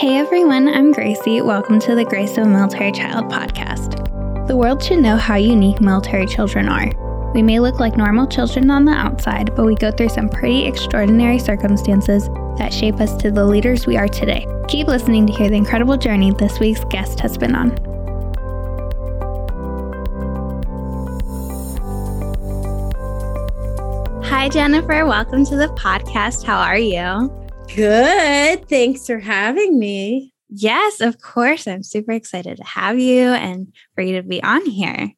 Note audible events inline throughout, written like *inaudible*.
Hey everyone, I'm Gracie. Welcome to the Grace of a Military Child podcast. The world should know how unique military children are. We may look like normal children on the outside, but we go through some pretty extraordinary circumstances that shape us to the leaders we are today. Keep listening to hear the incredible journey this week's guest has been on. Hi, Jennifer. Welcome to the podcast. How are you? Good. Thanks for having me. Yes, of course. I'm super excited to have you and for you to be on here.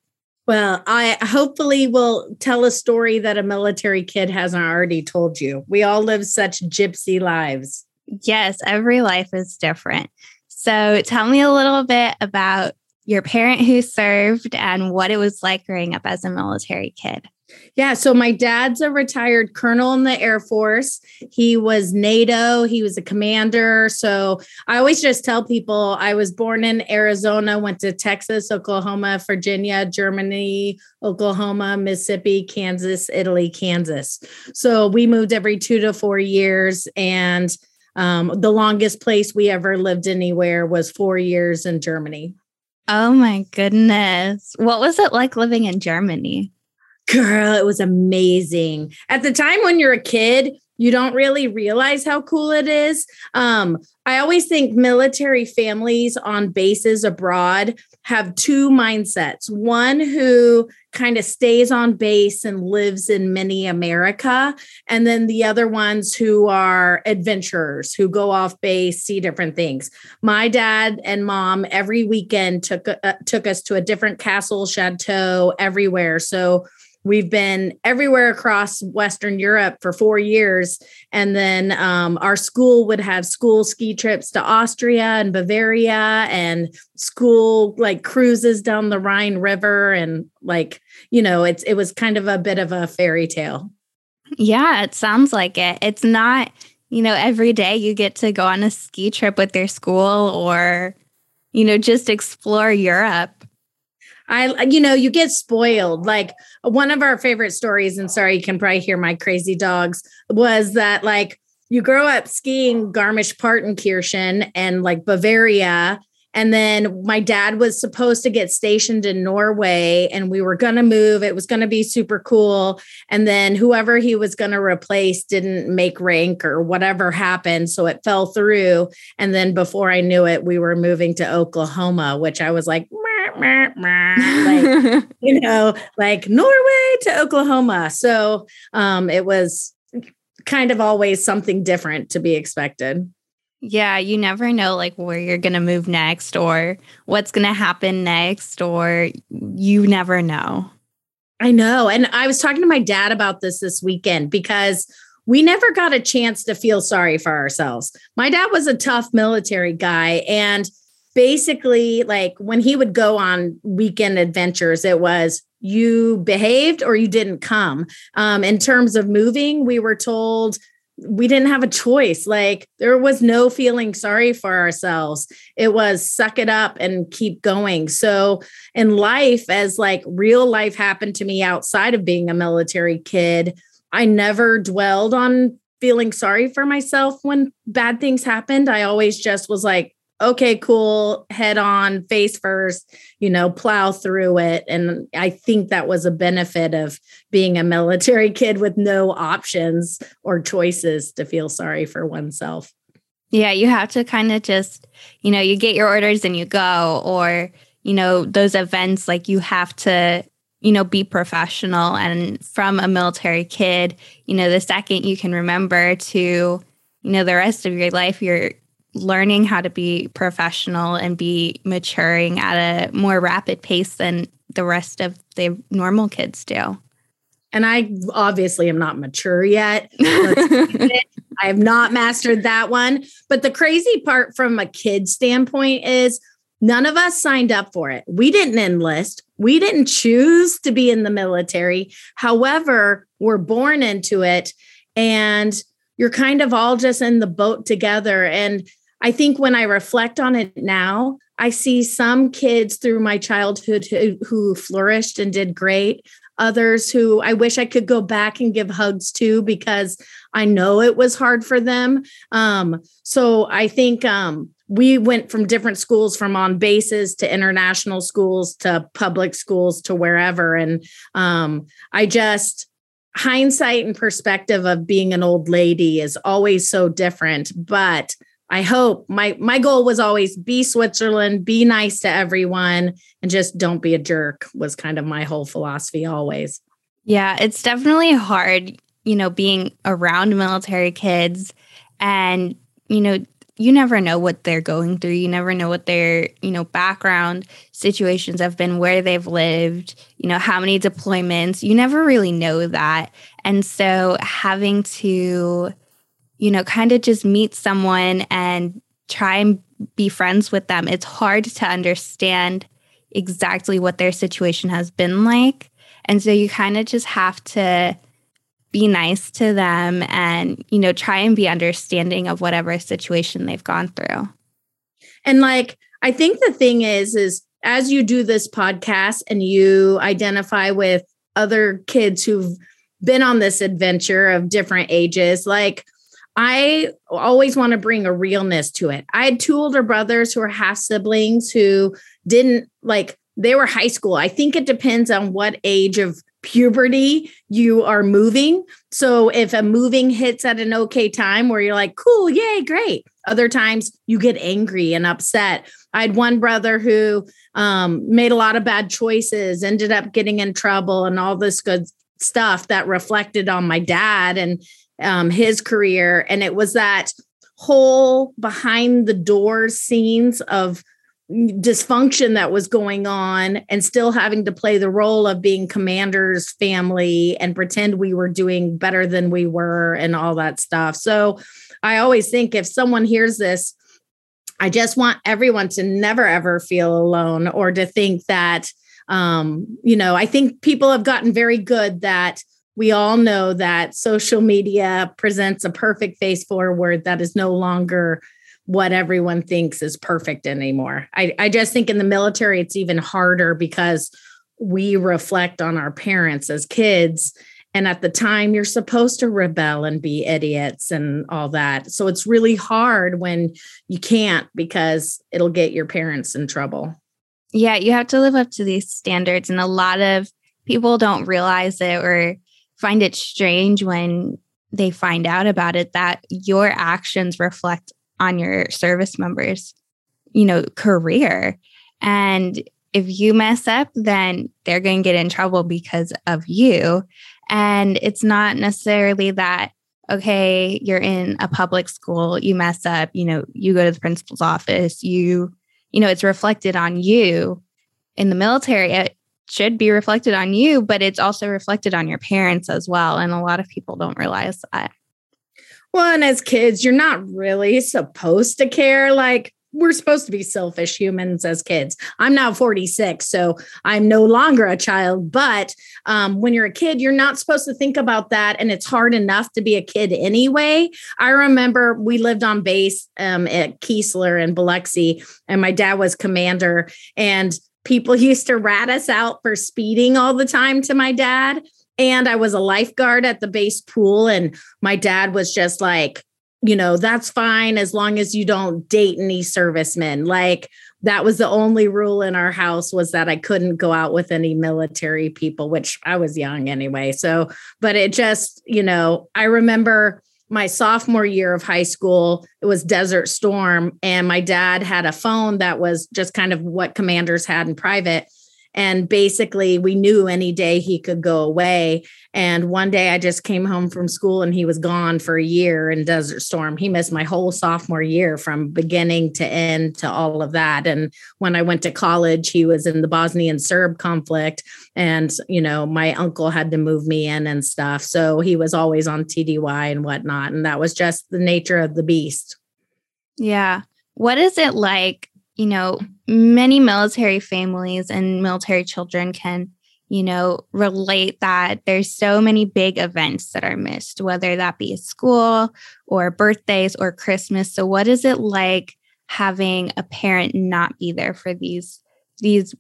Well, I hopefully will tell a story that a military kid hasn't already told you. We all live such gypsy lives. Yes, every life is different. So tell me a little bit about your parent who served and what it was like growing up as a military kid. Yeah. So my dad's a retired colonel in the Air Force. He was NATO, he was a commander. So I always just tell people I was born in Arizona, went to Texas, Oklahoma, Virginia, Germany, Oklahoma, Mississippi, Kansas, Italy, Kansas. So we moved every two to four years. And um, the longest place we ever lived anywhere was four years in Germany. Oh my goodness. What was it like living in Germany? Girl, it was amazing. At the time when you're a kid, you don't really realize how cool it is. Um, I always think military families on bases abroad have two mindsets one who kind of stays on base and lives in mini America, and then the other ones who are adventurers who go off base, see different things. My dad and mom every weekend took uh, took us to a different castle, chateau, everywhere. So We've been everywhere across Western Europe for four years. And then um, our school would have school ski trips to Austria and Bavaria and school like cruises down the Rhine River. And like, you know, it's it was kind of a bit of a fairy tale. Yeah, it sounds like it. It's not, you know, every day you get to go on a ski trip with your school or, you know, just explore Europe. I, you know, you get spoiled. Like one of our favorite stories, and sorry, you can probably hear my crazy dogs, was that like you grow up skiing Garmisch Partenkirchen and like Bavaria. And then my dad was supposed to get stationed in Norway and we were going to move. It was going to be super cool. And then whoever he was going to replace didn't make rank or whatever happened. So it fell through. And then before I knew it, we were moving to Oklahoma, which I was like, like, *laughs* you know, like Norway to Oklahoma. So um, it was kind of always something different to be expected. Yeah, you never know like where you're going to move next or what's going to happen next, or you never know. I know. And I was talking to my dad about this this weekend because we never got a chance to feel sorry for ourselves. My dad was a tough military guy and basically like when he would go on weekend adventures it was you behaved or you didn't come. Um, in terms of moving we were told we didn't have a choice. Like there was no feeling sorry for ourselves. It was suck it up and keep going. So in life as like real life happened to me outside of being a military kid i never dwelled on feeling sorry for myself when bad things happened. I always just was like okay, cool, head on, face first, you know, plow through it. And I think that was a benefit of being a military *laughs* kid with no options or choices to feel sorry for oneself. Yeah, you have to kind of just, you know, you get your orders and you go, or, you know, those events, like you have to, you know, be professional. And from a military kid, you know, the second you can remember to, you know, the rest of your life, you're learning how to be professional and be maturing at a more rapid pace than the rest of the normal kids do. And I obviously am not mature yet. *laughs* I have not mastered that one. But the crazy part from a kid standpoint is none of us signed up for it. We didn't enlist. We didn't choose to be in the military. However, we're born into it and you're kind of all just in the boat together. And I think when I reflect on it now, I see some kids through my childhood who, who, flourished and did great. Others who I wish I could go back and give hugs to because I know it was hard for them. Um, so I think um, we went from different schools from on bases to international schools to public schools to wherever and um, i just hindsight and perspective of being an old lady is always so different but i hope my my goal was always be switzerland be nice to everyone and just don't be a jerk was kind of my whole philosophy always yeah it's definitely hard you know being around military kids and you know you never know what they're going through. You never know what their, you know, background situations have been, where they've lived, you know, how many deployments. You never really know that. And so having to, you know, kind of just meet someone and try and be friends with them, it's hard to understand exactly what their situation has been like. And so you kind of just have to be nice to them and you know try and be understanding of whatever situation they've gone through and like i think the thing is is as you do this podcast and you identify with other kids who've been on this adventure of different ages like I always want to bring a realness to it. I had two older brothers who are half siblings who didn't like they were high school. I think it depends on what age of puberty you are moving. So if a moving hits at an okay time where you're like, cool, yay, great. Other times you get angry and upset. I had one brother who um, made a lot of bad choices, ended up getting in trouble, and all this good stuff that reflected on my dad and um, his career. And it was that whole behind the doors scenes of dysfunction that was going on and still having to play the role of being commander's family and pretend we were doing better than we were and all that stuff. So I always think if someone hears this, I just want everyone to never ever feel alone or to think that um, you know, I think people have gotten very good that we all know that social media presents a perfect face forward that is no longer what everyone thinks is perfect anymore. I, I just think in the military, it's even harder because we reflect on our parents as kids. And at the time, you're supposed to rebel and be idiots and all that. So it's really hard when you can't because it'll get your parents in trouble. Yeah, you have to live up to these standards. And a lot of people don't realize it or find it strange when they find out about it that your actions reflect on your service members, you know, career. And if you mess up, then they're going to get in trouble because of you. And it's not necessarily that, okay, you're in a public school, you mess up, you know, you go to the principal's office, you, you know, it's reflected on you. In the military, it should be reflected on you, but it's also reflected on your parents as well. And a lot of people don't realize that. Well, and as kids, you're not really supposed to care. Like, we're supposed to be selfish humans as kids. I'm now 46, so I'm no longer a child. But um, when you're a kid, you're not supposed to think about that. And it's hard enough to be a kid anyway. I remember we lived on base um, at Keesler in Biloxi, and my dad was commander. And people used to rat us out for speeding all the time to my dad. And I was a lifeguard at the base pool. And my dad was just like, you know, that's fine as long as you don't date any servicemen. Like that was the only rule in our house was that I couldn't go out with any military people, which I was young anyway. So, but it just, you know, I remember my sophomore year of high school, it was Desert Storm. And my dad had a phone that was just kind of what commanders had in private. And basically, we knew any day he could go away. And one day I just came home from school and he was gone for a year in Desert Storm. He missed my whole sophomore year from beginning to end to all of that. And when I went to college, he was in the Bosnian Serb conflict. And, you know, my uncle had to move me in and stuff. So he was always on TDY and whatnot. And that was just the nature of the beast. Yeah. What is it like you know, many military families and military children can, you know, relate that there's so many big events that are missed, whether that be school or birthdays or Christmas. So what is it like having a parent not be there for these these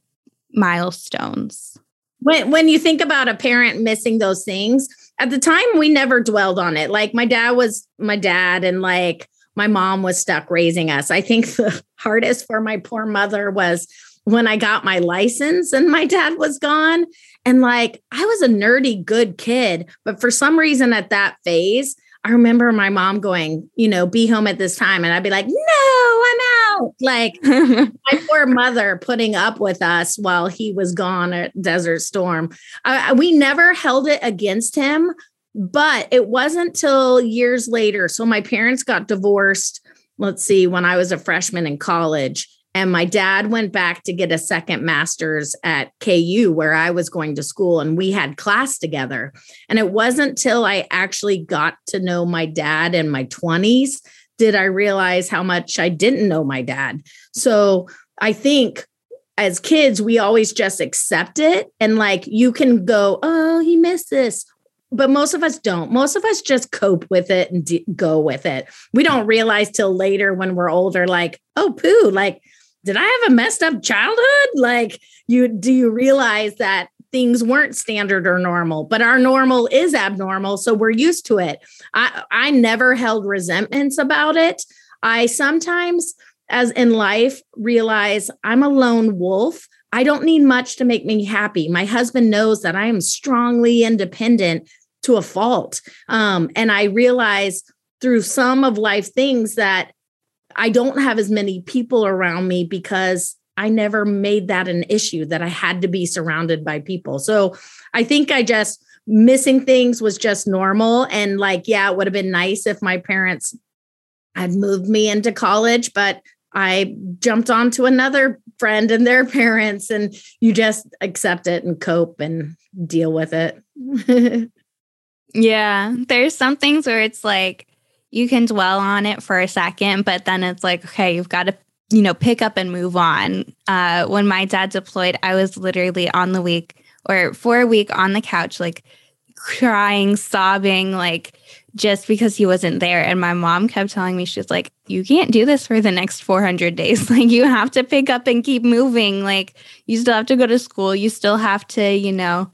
milestones? When when you think about a parent missing those things, at the time we never dwelled on it. Like my dad was my dad and like my mom was stuck raising us. I think the hardest for my poor mother was when I got my license and my dad was gone. And like, I was a nerdy, good kid. But for some reason at that phase, I remember my mom going, you know, be home at this time. And I'd be like, no, I'm out. Like *laughs* my poor mother putting up with us while he was gone at Desert Storm. I, we never held it against him, but it wasn't till years later. So my parents got divorced, let's see, when I was a freshman in college. And my dad went back to get a second master's at KU, where I was going to school, and we had class together. And it wasn't till I actually got to know my dad in my 20s did I realize how much I didn't know my dad. So I think as kids, we always just accept it. And like you can go, oh, he missed this. But most of us don't. Most of us just cope with it and d- go with it. We don't realize till later when we're older, like, oh, poo, like did I have a messed up childhood? Like you do you realize that things weren't standard or normal, but our normal is abnormal, so we're used to it. I I never held resentments about it. I sometimes as in life realize I'm a lone wolf. I don't need much to make me happy. My husband knows that I am strongly independent to a fault. Um, and I realize through some of life things that I don't have as many people around me because I never made that an issue that I had to be surrounded by people. So I think I just missing things was just normal. And like, yeah, it would have been nice if my parents had moved me into college, but I jumped onto another friend and their *laughs* parents, and you just accept it and cope and deal with it. *laughs* yeah. There's some things where it's like, you can dwell on it for a second, but then it's like, okay, you've got to, you know, pick up and move on. Uh, when my dad deployed, I was literally on the week or for a week on the couch, like crying, sobbing, like just because he wasn't there. And my mom kept telling me, she's like, you can't do this for the next 400 days. *laughs* Like, you have to pick up and keep moving. Like, you still have to go to school. You still have to, you know,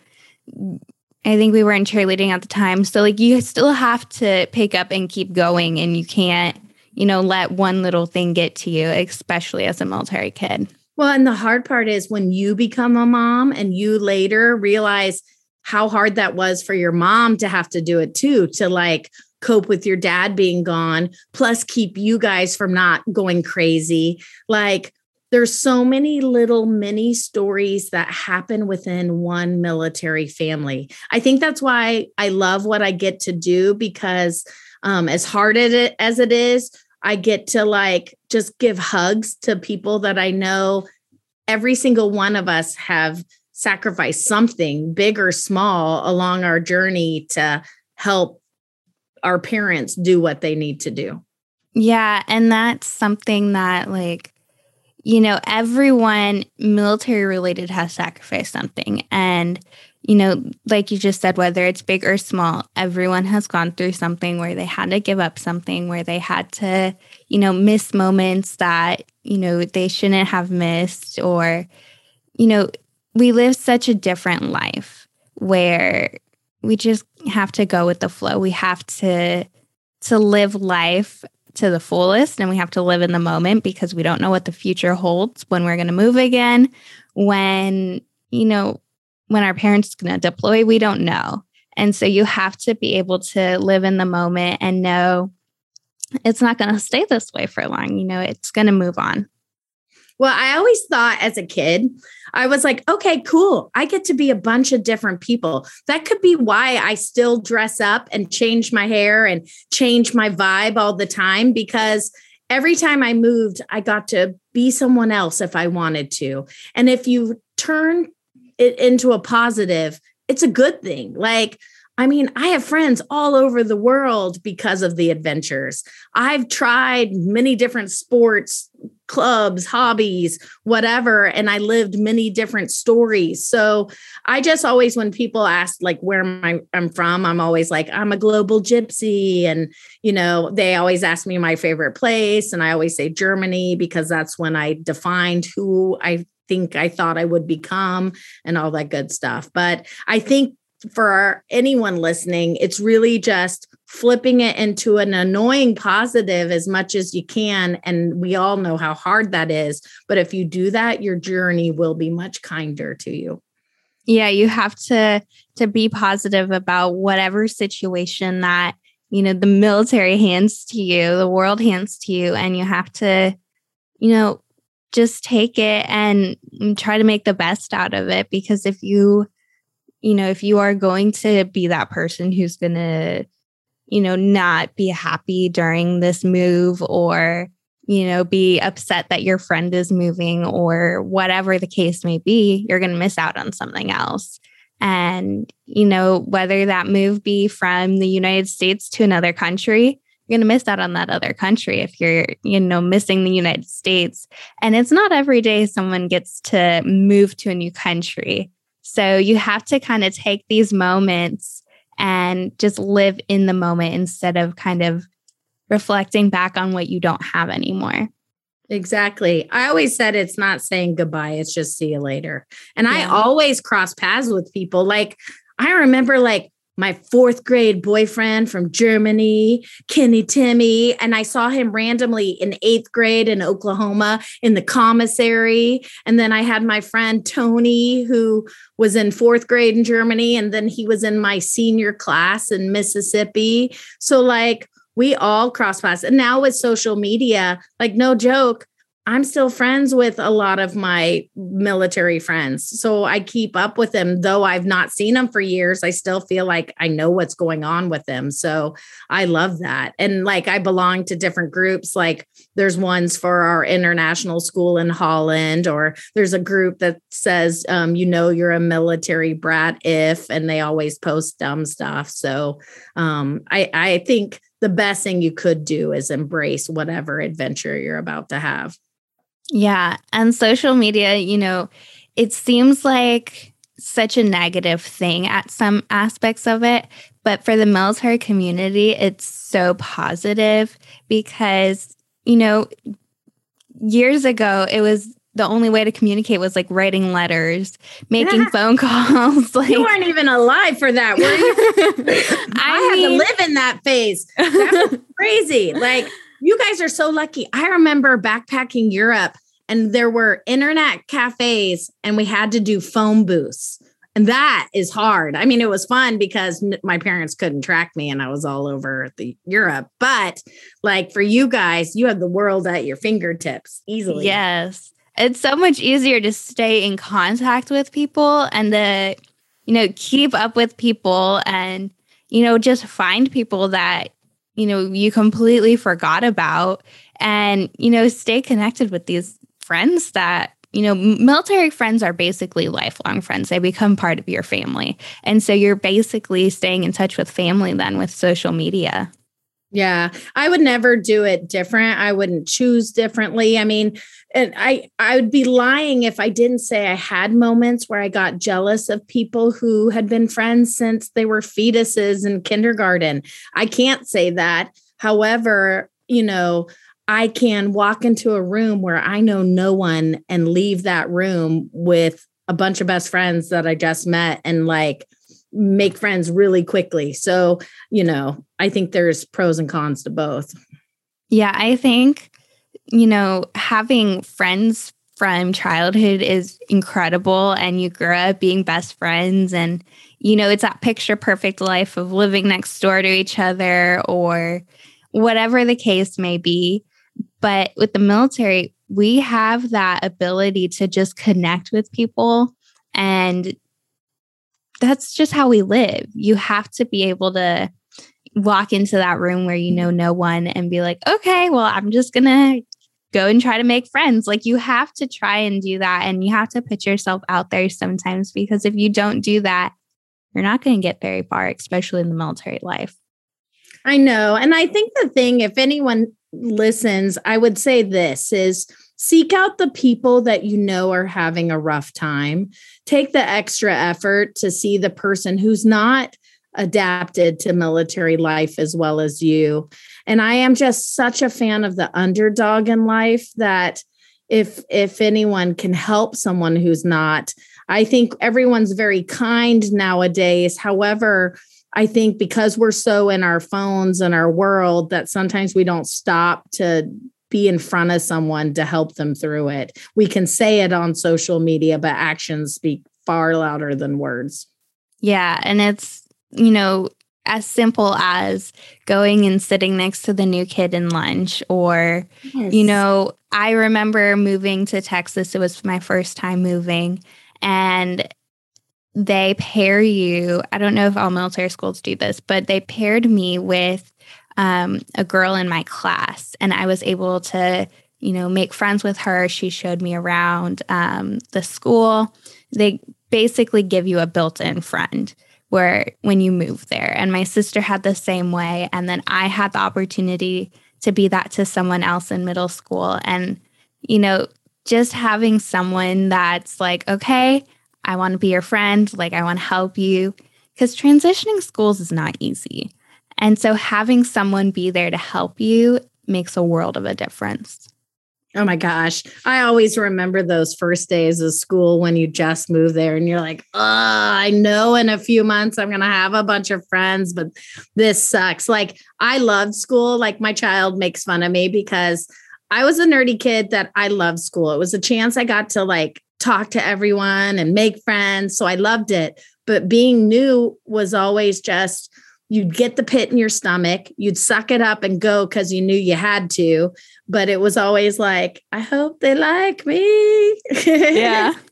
I think we were in cheerleading at the time. So like you still have to pick up and keep going and you can't, you know, let one little thing get to you, especially as a military kid. Well, and the hard part is when you become a mom and you later realize how hard that was for your mom to have to do it too, to like cope with your dad being gone, plus keep you guys from not going crazy. Like there's so many little mini stories that happen within one military family. I think that's why I love what I get to do because um, as hard as it is, I get to like just give hugs to people that I know every single one of us have sacrificed something big or small along our journey to help our parents do what they need to do. Yeah. And that's something that, like, you know, everyone military related has sacrificed something. And, you know, like you just said, whether it's big or small, everyone has gone through something where they had to give up something, where they had to, you know, miss moments that, you know, they shouldn't have missed. Or, you know, we live such a different life where we just have to go with the flow. We have to to live life to the fullest and we have to live in the moment because we don't know what the future holds when we're going to move again. When you know when our parents going to deploy we don't know. And so you have to be able to live in the moment and know it's not going to stay this way for long you know it's going to move on. Well, I always thought as a kid, I was like, okay, cool. I get to be a bunch of different people. That could be why I still dress up and change my hair and change my vibe all the time because every time I moved, I got to be someone else if I wanted to. And if you turn it into a positive, it's a good thing. Like, I mean, I have friends all over the world because of the adventures. I've tried many different sports, clubs, hobbies, whatever, and I lived many different stories. So I just always, when people ask like where am I, I'm from, I'm always like, I'm a global gypsy. And, you know, they always ask me my favorite place. And I always say Germany because that's when I defined who I think I thought I would become and all that good stuff. But I think for anyone listening, it's really just flipping it into an annoying positive as much as you can. And we all know how hard that is. But if you do that, your journey will be much kinder to you. Yeah, you have to to be positive about whatever situation that, you know, the military hands to you, the world hands to you, and you have to, you know, just take it and try to make the best out of it because if you you know, if you are going to be that person who's going to you know, not be happy during this move or, you know, be upset that your friend is moving or whatever the case may be, you're going to miss out on something else. And, you know, whether that move be from the United States to another country, you're going to miss out on that other country if you're, you know, missing the United States. And it's not every day someone gets to move to a new country. So you have to kind of take these moments and just live in the moment instead of kind of reflecting back on what you don't have anymore. Exactly. I always said it's not saying goodbye, it's just see you later. And yeah. I always cross paths with people. Like, I remember like my fourth grade boyfriend from Germany, Kenny Timmy. And I saw him randomly in eighth grade in Oklahoma in the commissary. And then I had my friend Tony, who was in fourth grade in Germany. And then he was in my senior class in Mississippi. So, like, we all cross paths. And now with social media, like, no joke, I'm still friends with a lot of my military friends. So I keep up with them, though I've not seen them for years. I still feel like I know what's going on with them. So I love that. And like I belong to different groups. Like there's ones for our international school in Holland, or there's a group that says, um, you know, you're a military brat if, and they always post dumb stuff. So um, I, I think the best thing you could do is embrace whatever adventure you're about to have. Yeah. And social media, you know, it seems like such a negative thing at some aspects of it. But for the military community, it's so positive because, you know, years ago, it was the only way to communicate was like writing letters, making *laughs* phone calls. *laughs* Like you weren't even alive for that, were you? *laughs* I, I mean, had to live in that phase. That was crazy. Like you guys are so lucky. I remember backpacking Europe and there were internet cafes and we had to do phone booths. And that is hard. I mean, it was fun because my parents couldn't track me and I was all over the Europe. But like for you guys, you have the world at your fingertips easily. Yes. It's so much easier to stay in contact with people and to, you know, keep up with people and, you know, just find people that you know you completely forgot about. And you know stay connected with these friends that you know military friends are basically lifelong friends. They become part of your family. And so you're basically staying in touch with family then with social media yeah, I would never do it different. I wouldn't choose differently. I mean, and I I would be lying if I didn't say I had moments where I got jealous of people who had been friends since they were fetuses in kindergarten. I can't say that. However, you know, I can walk into a room where I know no one and leave that room with a bunch of best friends that I just met and like make friends really quickly. So, you know, I think there's pros and cons to both. Yeah, I think, you know, having friends from childhood is incredible and you grew up being best friends and you know it's that picture perfect life of living next door to each other or whatever the case may be but with the military we have that ability to just connect with people and that's just how we live. You have to be able to walk into that room where you know no one and be like, okay, well, I'm just going to go and try to make friends. Like you have to try and do that. And you have to put yourself out there sometimes because if you don't do that, you're not going to get very far, especially in the military life. I know. And I think the thing, if anyone listens, I would say this is seek out the people that you know are having a rough time. Take the extra effort to see the person who's not adapted to military life as well as you. And I am just such a fan of the underdog in life that if if anyone can help someone who's not, I think everyone's very kind nowadays. However, I think because we're so in our phones and our world that sometimes we don't stop to be in front of someone to help them through it. We can say it on social media, but actions speak far louder than words. Yeah. And it's, you know, as simple as going and sitting next to the new kid in lunch or yes. you know i remember moving to texas it was my first time moving and they pair you i don't know if all military schools do this but they paired me with um, a girl in my class and i was able to you know make friends with her she showed me around um, the school they basically give you a built-in friend where when you move there. And my sister had the same way. And then I had the opportunity to be that to someone else in middle school. And, you know, just having someone that's like, okay, I want to be your friend, like, I want to help you. Because transitioning schools is not easy. And so having someone be there to help you makes a world of a difference. Oh my gosh. I always remember those first days of school when you just move there and you're like, oh, I know in a few months I'm going to have a bunch of friends, but this sucks. Like, I loved school. Like, my child makes fun of me because I was a nerdy kid that I loved school. It was a chance I got to like talk to everyone and make friends. So I loved it. But being new was always just, you'd get the pit in your stomach, you'd suck it up and go because you knew you had to. But it was always like, I hope they like me. Yeah. *laughs*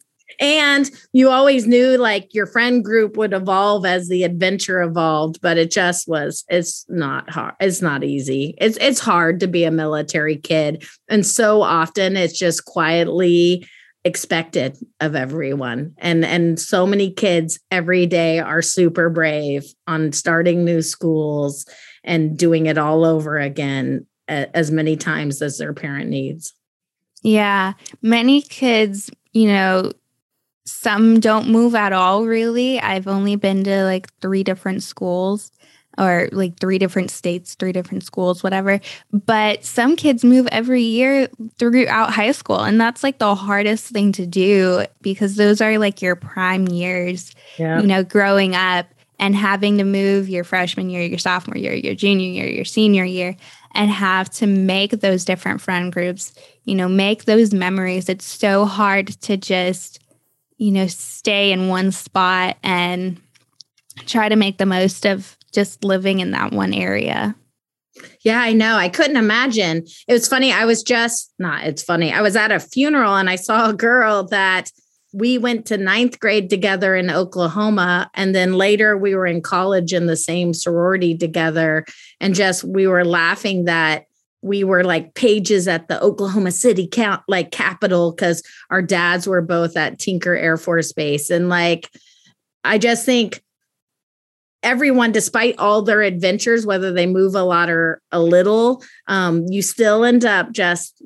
and you always knew like your friend group would evolve as the adventure evolved, but it just was, it's not hard. It's not easy. It's it's hard to be a military kid. And so often it's just quietly expected of everyone. And and so many kids every day are super brave on starting new schools and doing it all over again as many times as their parent needs. Yeah. Many kids you know some don't move at all really. I've only been to like three different schools or like three different states, three different schools, whatever. But some kids move every year throughout high school. And that's like the hardest thing to do because those are like your prime years, yeah. you know, growing up and having to move your freshman year, your sophomore year, your junior year, your senior year, and have to make those different friend groups, you know, make those memories. It's so hard to just, you know, stay in one spot and try to make the most of just living in that one area. Yeah, I know. I couldn't imagine. It was funny. I was just not, it's funny. I was at a funeral and I saw a girl that we went to ninth grade together in Oklahoma. And then later we were in college in the same sorority together. And just we were laughing that we were like pages at the Oklahoma City count like capital because our dads were both at Tinker Air Force Base. And like, I just think everyone, despite all their adventures, whether they move a lot or a little, um, you still end up just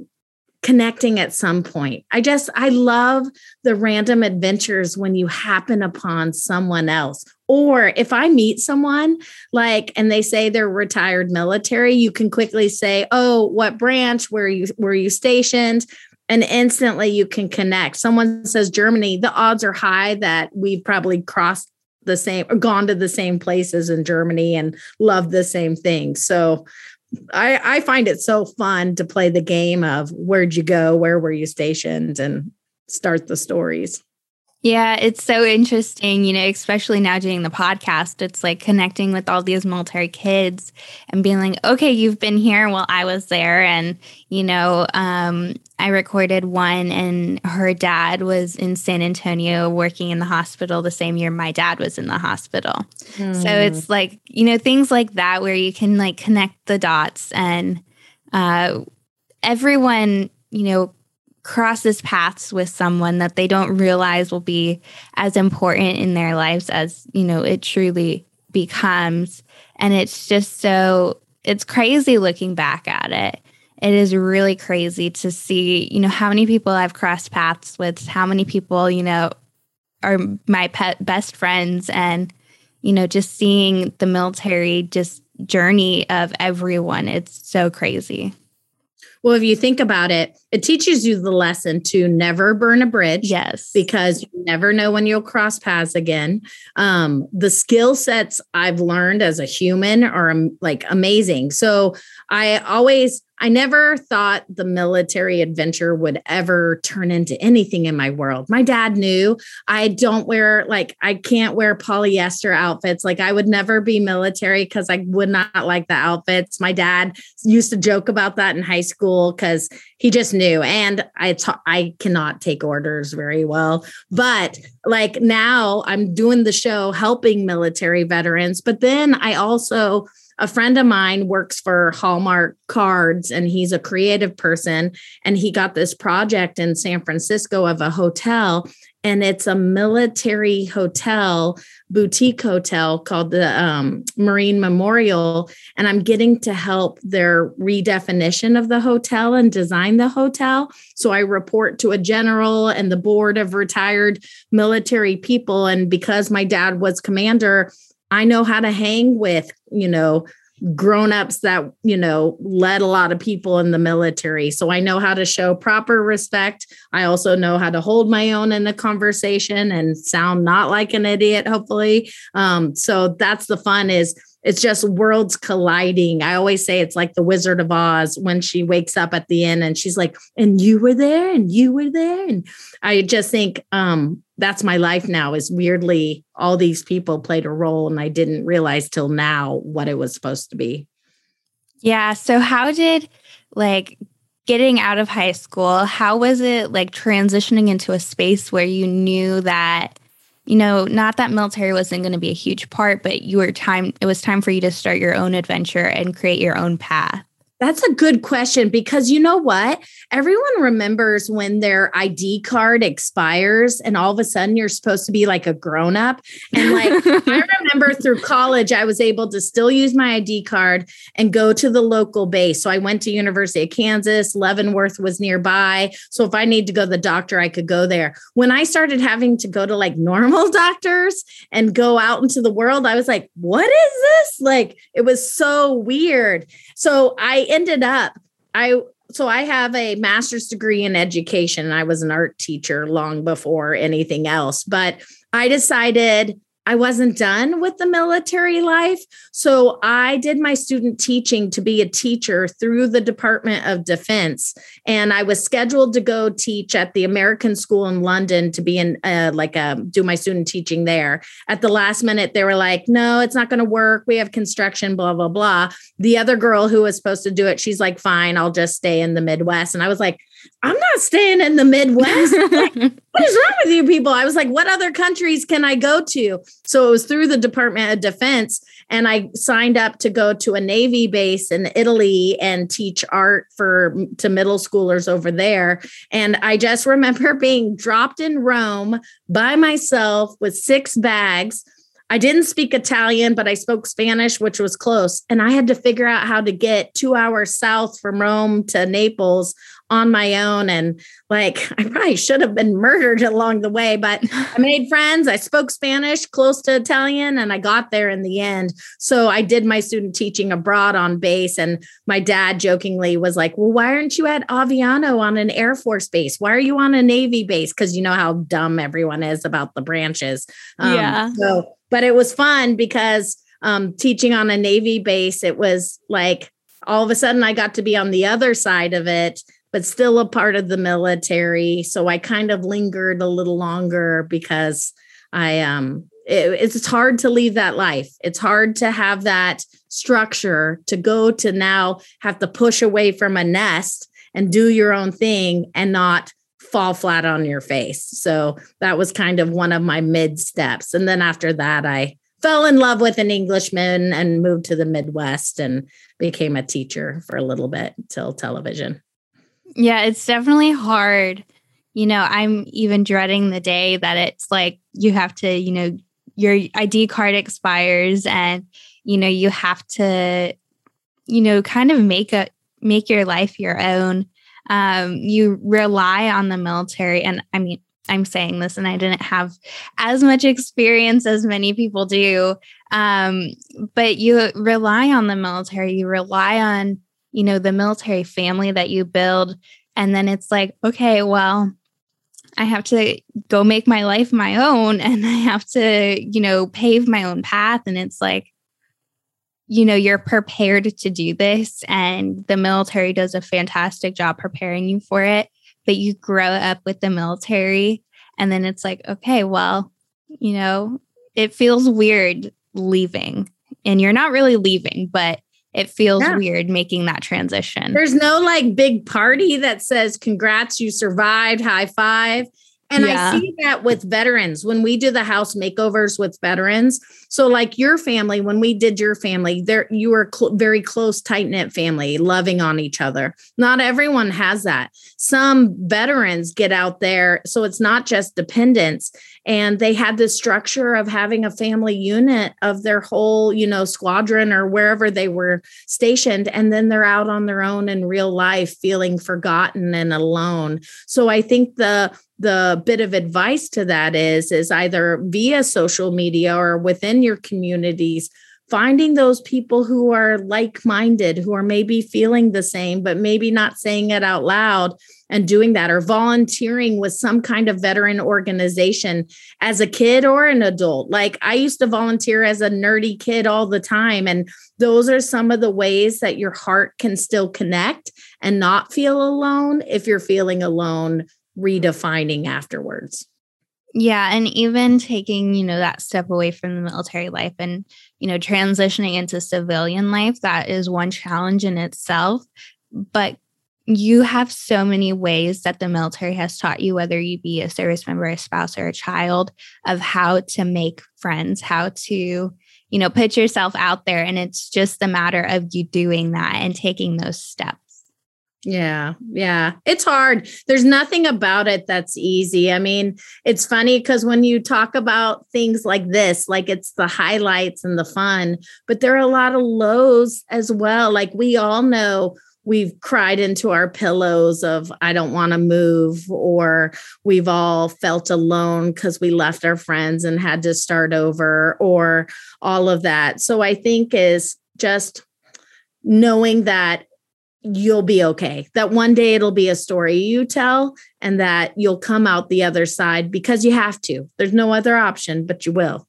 connecting at some point. I just, I love the random adventures when you happen upon someone else. Or if I meet someone like, and they say they're retired military, you can quickly say, "Oh, what branch? Where you were you stationed?" and instantly you can connect. Someone says Germany, the odds are high that we've probably crossed the same or gone to the same places in Germany and loved the same things. So I, I find it so fun to play the game of where'd you go, where were you stationed, and start the stories. Yeah, it's so interesting, you know, especially now doing the podcast. It's like connecting with all these military kids and being like, okay, you've been here while I was there. And, you know, um, I recorded one and her dad was in San Antonio working in the hospital the same year my dad was in the hospital. Mm. So hmm. it's like, you know, things like that where you can like connect the dots and uh, everyone, you know, crosses paths with someone that they don't realize will be as important in their lives as you know it truly becomes. And it's just so it's crazy looking back at it. It is really crazy to see you know how many people i've crossed paths with how many people you know are my pet best friends and you know just seeing the military just journey of everyone. It's so crazy. Well if you think about it it teaches you the lesson to never burn a bridge. Yes. Because you never know when you'll cross paths again. Um, the skill sets I've learned as a human are um, like amazing. So I always I never thought the military adventure would ever turn into anything in my world. My dad knew I don't wear, like, I can't wear polyester outfits. Like, I would never be military because I would not like the outfits. My dad used to joke about that in high school because he just knew. And I, ta- I cannot take orders very well. But like now I'm doing the show helping military veterans. But then I also, a friend of mine works for Hallmark Cards and he's a creative person. And he got this project in San Francisco of a hotel. And it's a military hotel, boutique hotel called the um, Marine Memorial. And I'm getting to help their redefinition of the hotel and design the hotel. So I report to a general and the board of retired military people. And because my dad was commander, I know how to hang with, you know, grown-ups that, you know, led a lot of people in the military. So I know how to show proper respect. I also know how to hold my own in the conversation and sound not like an idiot, hopefully. Um, so that's the fun is it's just worlds colliding. I always say it's like the Wizard of Oz when she wakes up at the end and she's like, and you were there and you were there. And I just think um, that's my life now is weirdly all these people played a role and I didn't realize till now what it was supposed to be. Yeah. So how did like getting out of high school, how was it like transitioning into a space where you knew that you know, not that military wasn't going to be a huge part, but you were time, it was time for you to start your own adventure and create your own path. That's a good question because you know what? Everyone remembers when their ID card expires and all of a sudden you're supposed to be like a grown up. And like, I *laughs* remember through college, I was able to still use my ID card and go to the local base. So I went to University of Kansas, Leavenworth was nearby. So if I need to go to the doctor, I could go there. When I started having to go to like normal *laughs* doctors and go out into the world, I was like, what is this? Like, it was so weird. So I ended up, I so I have a master's degree in education. I was an art teacher long before anything else, but I decided I wasn't done with the military life. So I did my student teaching to be a teacher through the Department of Defense. And I was scheduled to go teach at the American School in London to be in uh, like a, um, do my student teaching there. At the last minute, they were like, no, it's not going to work. We have construction, blah, blah, blah. The other girl who was supposed to do it, she's like, fine, I'll just stay in the Midwest. And I was like, I'm not staying in the Midwest. *laughs* like, what is wrong with you people? I was like, what other countries can I go to? So it was through the Department of Defense. And I signed up to go to a Navy base in Italy and teach art for to middle schoolers over there. And I just remember *laughs* being dropped in Rome by myself with six bags. I didn't speak Italian, but I spoke Spanish, which was close. And I had to figure out how to get two hours south from Rome to Naples on my own. And like, *laughs* I probably should have been murdered along the way, but *laughs* I made friends. I spoke Spanish close to Italian and I got there in the end. So I did my student teaching abroad on base. And my dad jokingly was like, Well, why aren't you at Aviano on an Air Force base? Why are you on a Navy base? Because you know how dumb everyone is about the branches. Um, yeah. So, but it was fun because um, teaching on a Navy base, it was like, all of a sudden I got to be on the other side of it but still a part of the military. So I kind of lingered a little longer because I um it, it's hard to leave that life. It's hard to have that structure to go to now have to push away from a nest and do your own thing and not fall flat on your face. So that was kind of one of my mid steps. And then after that, I fell in love with an Englishman and moved to the Midwest and became a teacher for a little bit till television. Yeah, it's definitely hard. You know, I'm even dreading the day that it's like you have to, you know, your ID card expires and you know, you have to you know, kind of make a make your life your own. Um you rely on the military and I mean, I'm saying this and I didn't have as much experience as many people do. Um, but you rely on the military, you rely on you know the military family that you build And then it's like, okay, well, I have to go make my life my own *laughs* and I have to, you know, pave my own path. And it's like, you know, you're prepared to do this, and the military does a fantastic job preparing you for it. But you grow up with the military, and then it's like, okay, well, you know, it feels weird leaving, and you're not really leaving, but it feels yeah. weird making that transition. There's no like big party that says, congrats, you survived, high five. And yeah. I see that with veterans when we do the house makeovers with veterans. So, like your family, when we did your family, there you were cl- very close, tight knit family, loving on each other. Not everyone has that. Some veterans get out there, so it's not just dependents, and they had the structure of having a family unit of their whole, you know, squadron or wherever they were stationed, and then they're out on their own in real life, feeling forgotten and alone. So, I think the the bit of advice to that is is either via social media or within your communities finding those people who are like-minded who are maybe feeling the same but maybe not saying it out loud and doing that or volunteering with some kind of veteran organization as a kid or an adult like i used to volunteer as a nerdy kid all the time and those are some of the ways that your heart can still connect and not feel alone if you're feeling alone redefining afterwards. Yeah. And even taking, you know, that step away from the military life and, you know, transitioning into civilian life, that is one challenge in itself. But you have so many ways that the military has taught you, whether you be a service member, a spouse, or a child, of how to make friends, how to, you know, put yourself out there. And it's just a matter of you doing that and taking those steps. Yeah, yeah. It's hard. There's nothing about it that's easy. I mean, it's funny because when you talk about things like this, like it's the highlights and the fun, but there are a lot of lows as well. Like we all know we've cried into our pillows of I don't want to move or we've all felt alone cuz we left our friends and had to start over or all of that. So I think is just knowing that you'll be okay. That one day it'll be a story you tell and that you'll come out the other side because you have to. There's no other option, but you will.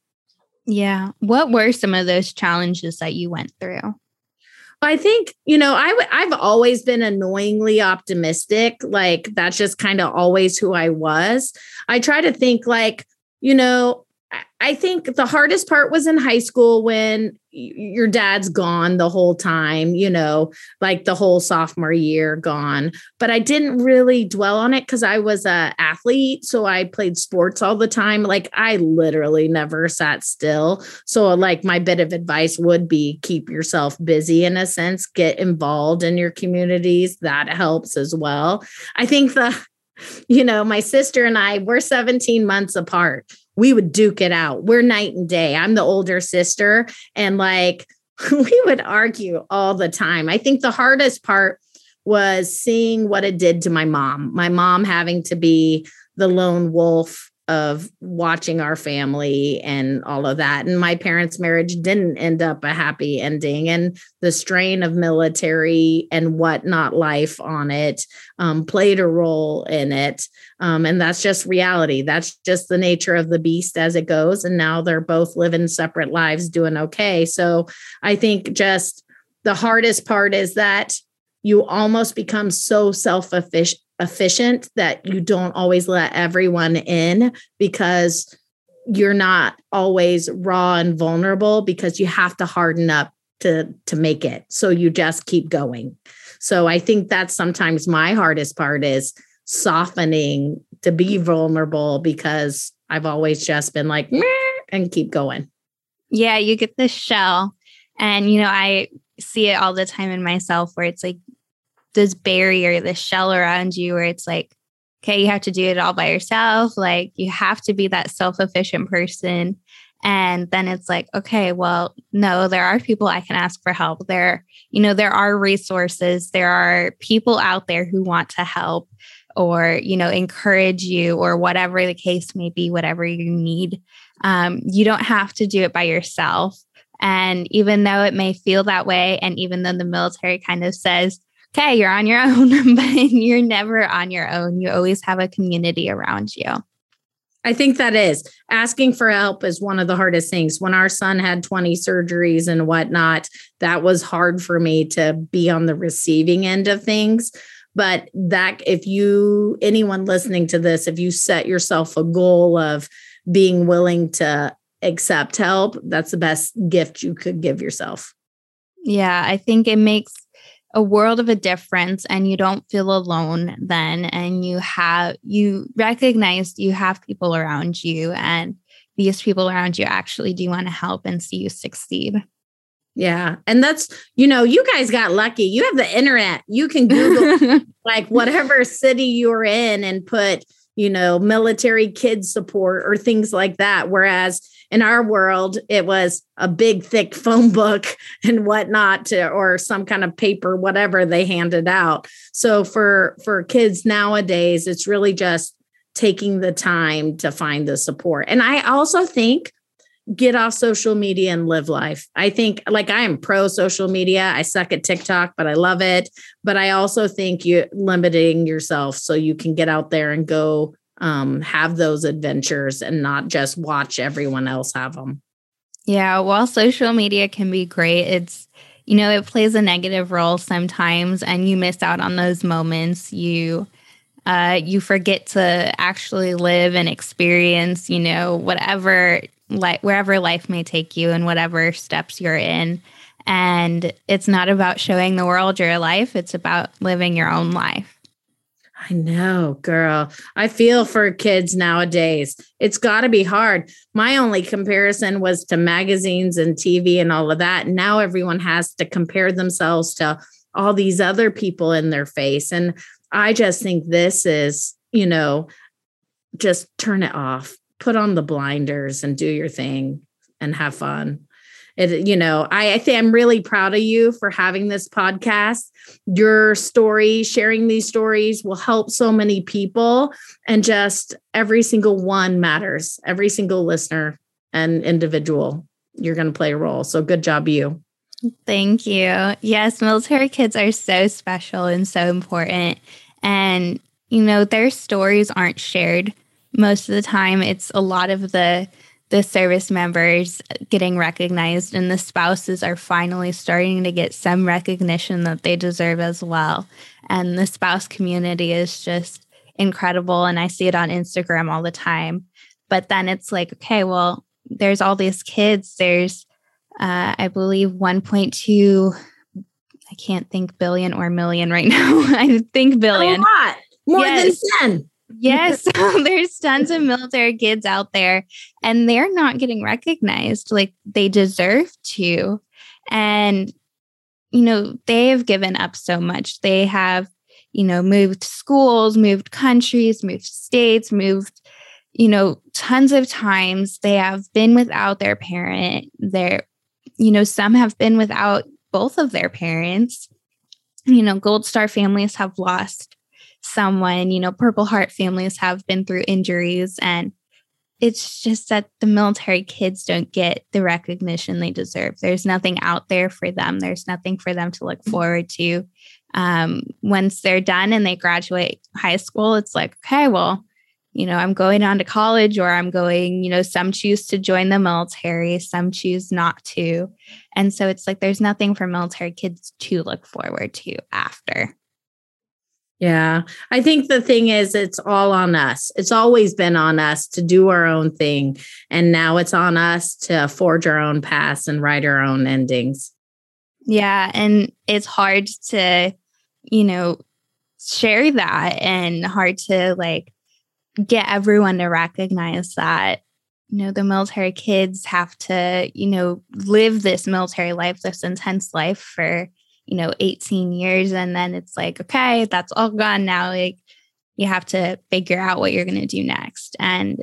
Yeah. What were some of those challenges that you went through? I think, you know, I w- I've always been annoyingly optimistic. Like that's just kind of always who I was. I try to think like, you know, I think the hardest part was in high school when your dad's gone the whole time, you know, like the whole sophomore year gone. But I didn't really dwell on it because I was a athlete, so I played sports all the time. Like I literally never sat still. So like my bit of advice would be keep yourself busy in a sense, get involved in your communities. That helps as well. I think the *laughs* you know, my sister and I, we're 17 months apart we would duke it out. We're night and day. I'm the older sister, and like *laughs* we would argue all the time. I think the hardest part was seeing what it did to my mom. My mom having to be the lone wolf of watching our family and all of that. And my parents' marriage didn't end up a happy ending. And the strain of military and whatnot life on it um, played a role in it. Um, and that's just reality. That's just the nature of the beast as it goes. And now they're both living separate lives, doing okay. So I think just the hardest part is that you almost become so self efficient that you don't always let everyone in because you're not always raw and vulnerable because you have to harden up to to make it. So you just keep going. So i think that's sometimes my hardest part is softening to be vulnerable because i've always just been like and keep going. Yeah you get this shell. And you know i see it all the time in myself where it's like this barrier, this shell around you where it's like, okay, you have to do it all by yourself. Like you have to be that self efficient person. And then it's like, okay, well, no, there are people I can ask for help. There, you know, there are resources, there are people out there who want to help or, you know, encourage you or whatever the case may be, whatever you need. Um, you don't have to do it by yourself. And even though it may feel that way, and even though the military kind of says, okay, you're on your *laughs* own, but you're never on your own. You always have a community around you. I think that is asking for help is one of the hardest things. When our son had 20 surgeries and whatnot, that was hard for me to be on the receiving end of things. But that, if you, anyone listening to this, if you set yourself a goal of being willing to accept help, that's the best gift you could give yourself. Yeah, I think it makes a world of a difference and you don't feel alone then and you have you recognize you have people around you and these people around you actually do want to help and see you succeed. Yeah. And that's, you know, you guys got lucky. You have the internet. You can Google *laughs* like whatever city you're in and put, you know, military kids support or things like that. Whereas in our world, it was a big, thick *laughs* phone book and whatnot, to, or some kind of paper, whatever they handed out. So for for kids nowadays, it's really just taking the time to find the support. And I also think get off social media and live life. I think like I am pro social media. I suck at TikTok, but I love it. But I also think you limiting yourself so you can get out there and go um, have those adventures and not just watch everyone else have them. Yeah, while social media can be great, it's you know, it plays a negative role sometimes and you miss out on those moments. You uh you forget to actually live and experience, you know, whatever like wherever life may take you and whatever steps you're in. And it's not about showing the world your life, it's about living your own life. I know, girl. I feel for kids nowadays. It's got to be hard. My only comparison was to magazines and TV and all of that. Now everyone has to compare themselves to all these other people in their face. And I just think this is, you know, just turn it off, put on the blinders and do your thing and have fun it you know I, I think i'm really proud of you for having this podcast. Your story sharing these stories will help so many people and just every single one matters. Every single listener and individual you're going to play a role. So good job you. Thank you. Yes military kids are so special and so important. And you know their stories aren't shared most of the time. It's a lot of the the service members getting recognized and the spouses are finally starting to get some recognition that they deserve as well. And the spouse community is just incredible. And I see it on Instagram all the time. But then it's like, okay, well, there's all these kids. There's, uh, I believe, 1.2, I can't think billion or million right *laughs* now. I think billion. A lot. More yes. than 10. Yes, *laughs* *laughs* there's tons of military kids out there and they're not getting recognized like they deserve to. And, you know, they have given up so much. They have, you know, moved schools, moved countries, moved states, moved, you know, tons of times. They have been without their parent. They're, you know, some have been without both of their parents. You know, Gold Star families have lost someone. You know, Purple Heart families have been through injuries, and it's just that the military kids don't get the recognition they deserve. There's nothing out there for them, there's nothing for them to look forward to. Um, once they're done and they graduate high school, it's like, okay, well, you know, I'm going on to college or I'm going, you know, some choose to join the military, some choose not to. And so it's like there's nothing for military kids to look forward to after. Yeah. I think the thing is, it's all on us. It's always been on us to do our own thing. And now it's on us to forge our own paths and write our own endings. Yeah. And it's hard to, you know, share that and hard to like get everyone to recognize that you know the military kids have to you know live this military life this intense life for you know 18 years and then it's like okay that's all gone now like you have to figure out what you're going to do next. And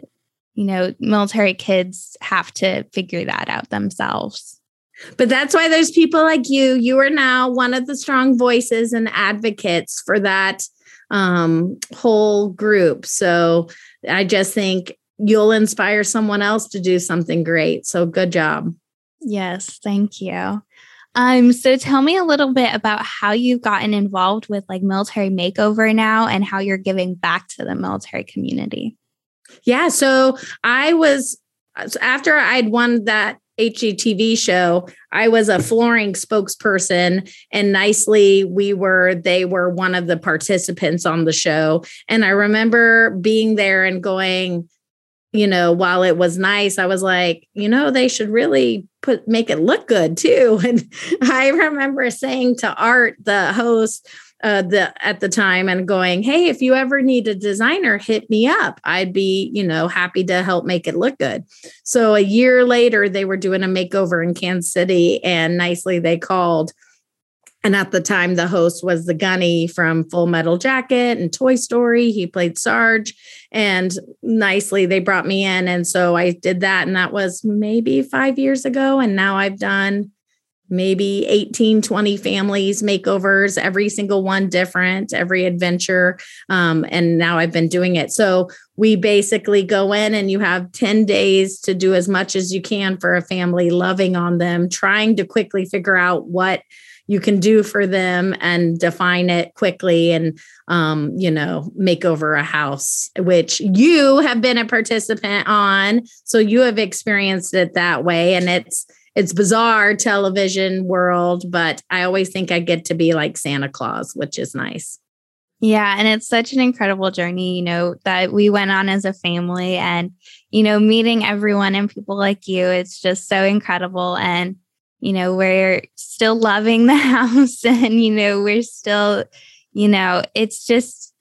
you know military kids have to figure that out themselves. But that's why there's people like you you are now one of the strong voices and advocates for that um, whole group. So i just think you'll inspire someone else to do something great. So good job. Yes thank you Um, so tell me a little bit about how you've gotten involved with like military makeover now and how you're giving back to the military community. Yeah. So I was after I'd won that HGTV show, I was a flooring spokesperson and nicely we were they were one of the participants on the show and I remember being there and going you know, while it was nice, I was like, you know, they should really put make it look good too. *laughs* And I remember saying to Art, the host, uh, the at the time, and going, "Hey, if you ever need a designer, hit me up. I'd be, you know, happy to help make it look good." So a year later, they were doing a makeover in Kansas City, and nicely they called and at the time, the host was the Gunny from Full Metal Jacket and Toy Story. He played Sarge. And nicely, they brought me in. And so I did that. And that was maybe five years ago. And now I've done maybe 18, 20 families makeovers, every single one different, every adventure. Um, and now I've been doing it. So we basically go in and you have 10 days to do as much as you can for a family, loving on them, trying to quickly figure out what you can do for them and define it quickly and um, you know make over a house which you have been a participant on. So you have experienced it that way. And it's it's bizarre television world but i always think i get to be like santa claus which is nice. Yeah, and it's such an incredible journey, you know, that we went on as a family. And, you know, meeting everyone and people like you, it's just so incredible. And you know, we're still loving the *laughs* house and, you know, we're still, you know, it's just,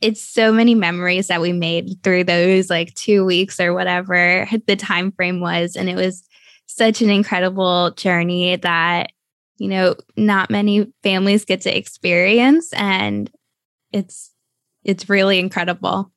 it's so many memories that we made through those like two weeks or whatever the time frame was. And it was such an incredible journey that, you know, not many families get to experience. And it's, it's really incredible.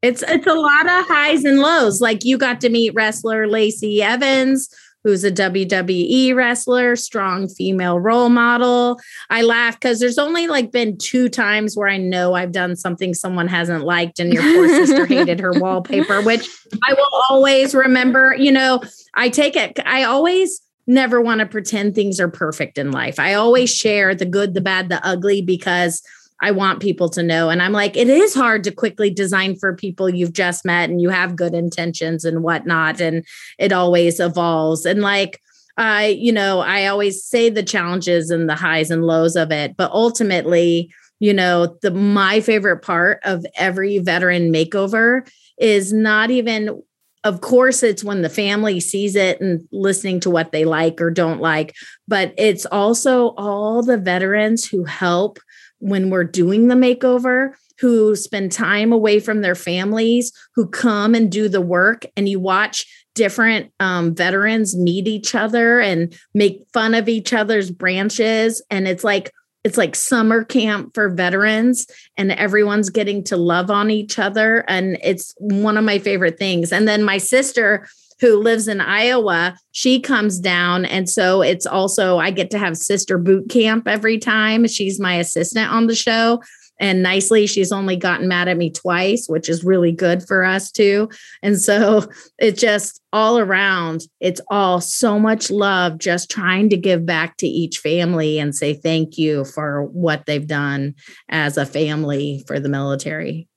It's it's a lot of highs and lows. Like you got to meet wrestler Lacey Evans, who's a WWE wrestler, strong female role model. I laugh because there's only like been two times where I know I've done something someone hasn't liked, and your poor sister *laughs* hated her wallpaper, which I will always remember. You know, I take it, I always never want to pretend things are perfect in life. I always share the good, the bad, the ugly because I want people to know. And I'm like, it is hard to quickly design for people you've just met and you have good intentions and whatnot. And it always evolves. And like, I, you know, I always say the challenges and the highs and lows of it, but ultimately, you know, the my favorite part of every veteran makeover is not even of course it's when the family sees it and listening to what they like or don't like but it's also all the veterans who help when we're doing the makeover who spend time away from their families, who come and do the work, and you watch different um, veterans meet each other and make fun of each other's branches. And it's like, it's like summer camp for veterans and everyone's getting to love on each other and it's one of my favorite things and then my sister who lives in Iowa, she comes down. And so it's also, I get to have sister boot camp every time. She's my assistant on the show. And nicely, she's only gotten mad at me twice, which is really good for us too. And so *laughs* it's just all around, it's all so much love, just trying to give back to each family and say thank you for what they've done as a family for the military.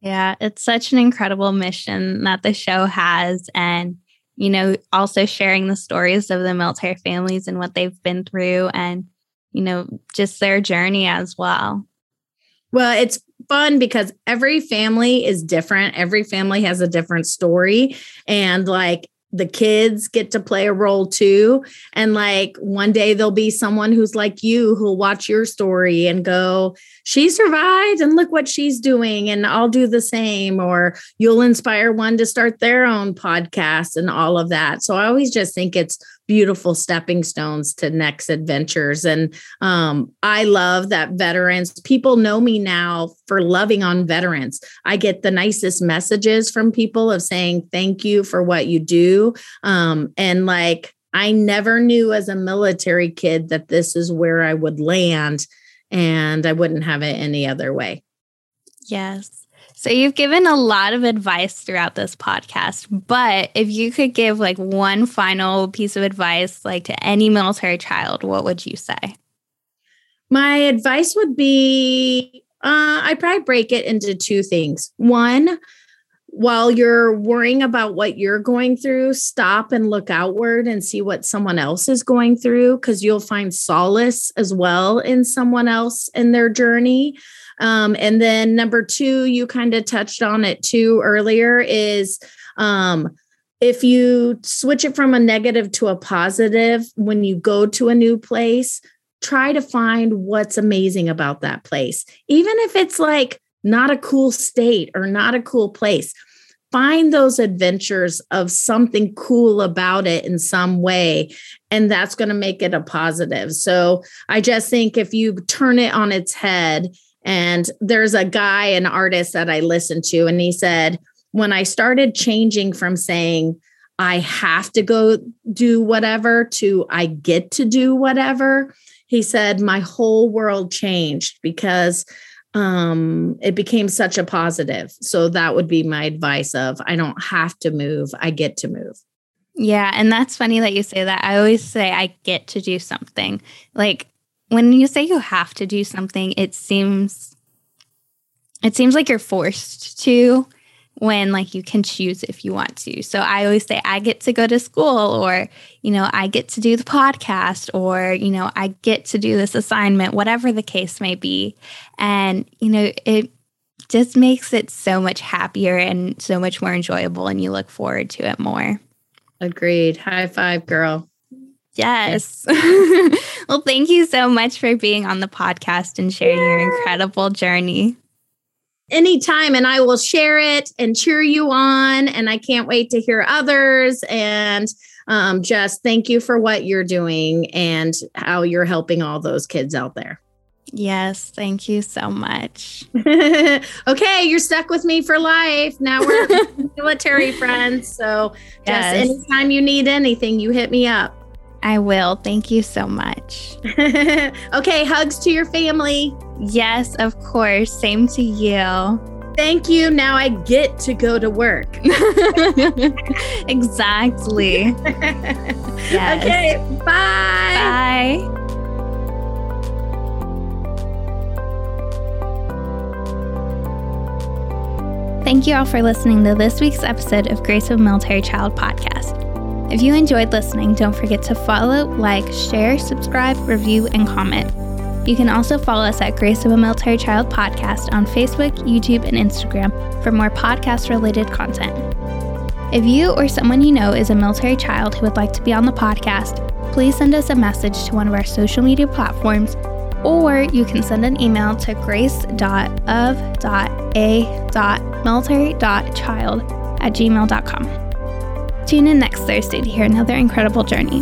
Yeah, it's such an incredible mission that the show has. And, you know, also sharing the stories of the military families and what they've been through and, you know, just their journey as well. Well, it's fun because every family is different. Every family has a different story. And like the kids get to play a role too. And like one day there'll be someone who's like you who'll watch your story and go, she survived and look what she's doing. And I'll do the same. Or you'll inspire one to start their own podcast and all of that. So I always just think it's beautiful stepping stones to next adventures. And um, I love that veterans, people know me now for loving on veterans. I get the nicest messages from people of saying, thank you for what you do. Um, and like, I never knew as a military kid that this is where I would land, and I wouldn't have it any other way. Yes. So you've given a lot of advice throughout this podcast, but if you could give like one final piece of advice like to any military child, what would you say? My advice would be uh, I'd probably break it into two things. One, while you're worrying about what you're going through, stop and look outward and see what someone else is going through because you'll find solace as well in someone else in their journey. Um, and then number two, you kind of touched on it too earlier, is um, if you switch it from a negative to a positive when you go to a new place, try to find what's amazing about that place. Even if it's like not a cool state or not a cool place, find those adventures of something cool about it in some way. And that's going to make it a positive. So I just think if you turn it on its head and there's a guy, an artist that I listened to, and he said, when I started changing from saying, I have to go do whatever to I get to do whatever, he said, my whole world changed because um it became such a positive. So that would be my advice of i don't have to move i get to move. Yeah and that's funny that you say that. I always say i get to do something. Like when you say you have to do something, it seems it seems like you're forced to when like you can choose if you want to. So I always say I get to go to school or you know I get to do the podcast or you know I get to do this assignment whatever the case may be. And you know it just makes it so much happier and so much more enjoyable and you look forward to it more. Agreed. High five, girl. Yes. *laughs* well, thank you so much for being on the podcast and sharing yeah. your incredible journey. Anytime, and I will share it and cheer you on. And I can't wait to hear others. And um, just thank you for what you're doing and how you're helping all those kids out there. Yes, thank you so much. *laughs* okay, you're stuck with me for life. Now we're *laughs* military friends. So yes. just anytime you need anything, you hit me up. I will. Thank you so much. *laughs* okay, hugs to your family. Yes, of course. Same to you. Thank you. Now I get to go to work. *laughs* *laughs* exactly. yes. Okay, bye. Bye. Thank you all for listening to this week's episode of Grace of Military Child podcast. If you enjoyed listening, don't forget to follow, like, share, subscribe, review, and comment. You can also follow us at Grace of a Military Child podcast on Facebook, YouTube, and Instagram for more podcast related content. If you or someone you know is a military child who would like to be on the podcast, please send us a message to one of our social media platforms, or you can send an email to grace.of.a.military.child at gmail.com. Tune in next Thursday to hear another incredible journey.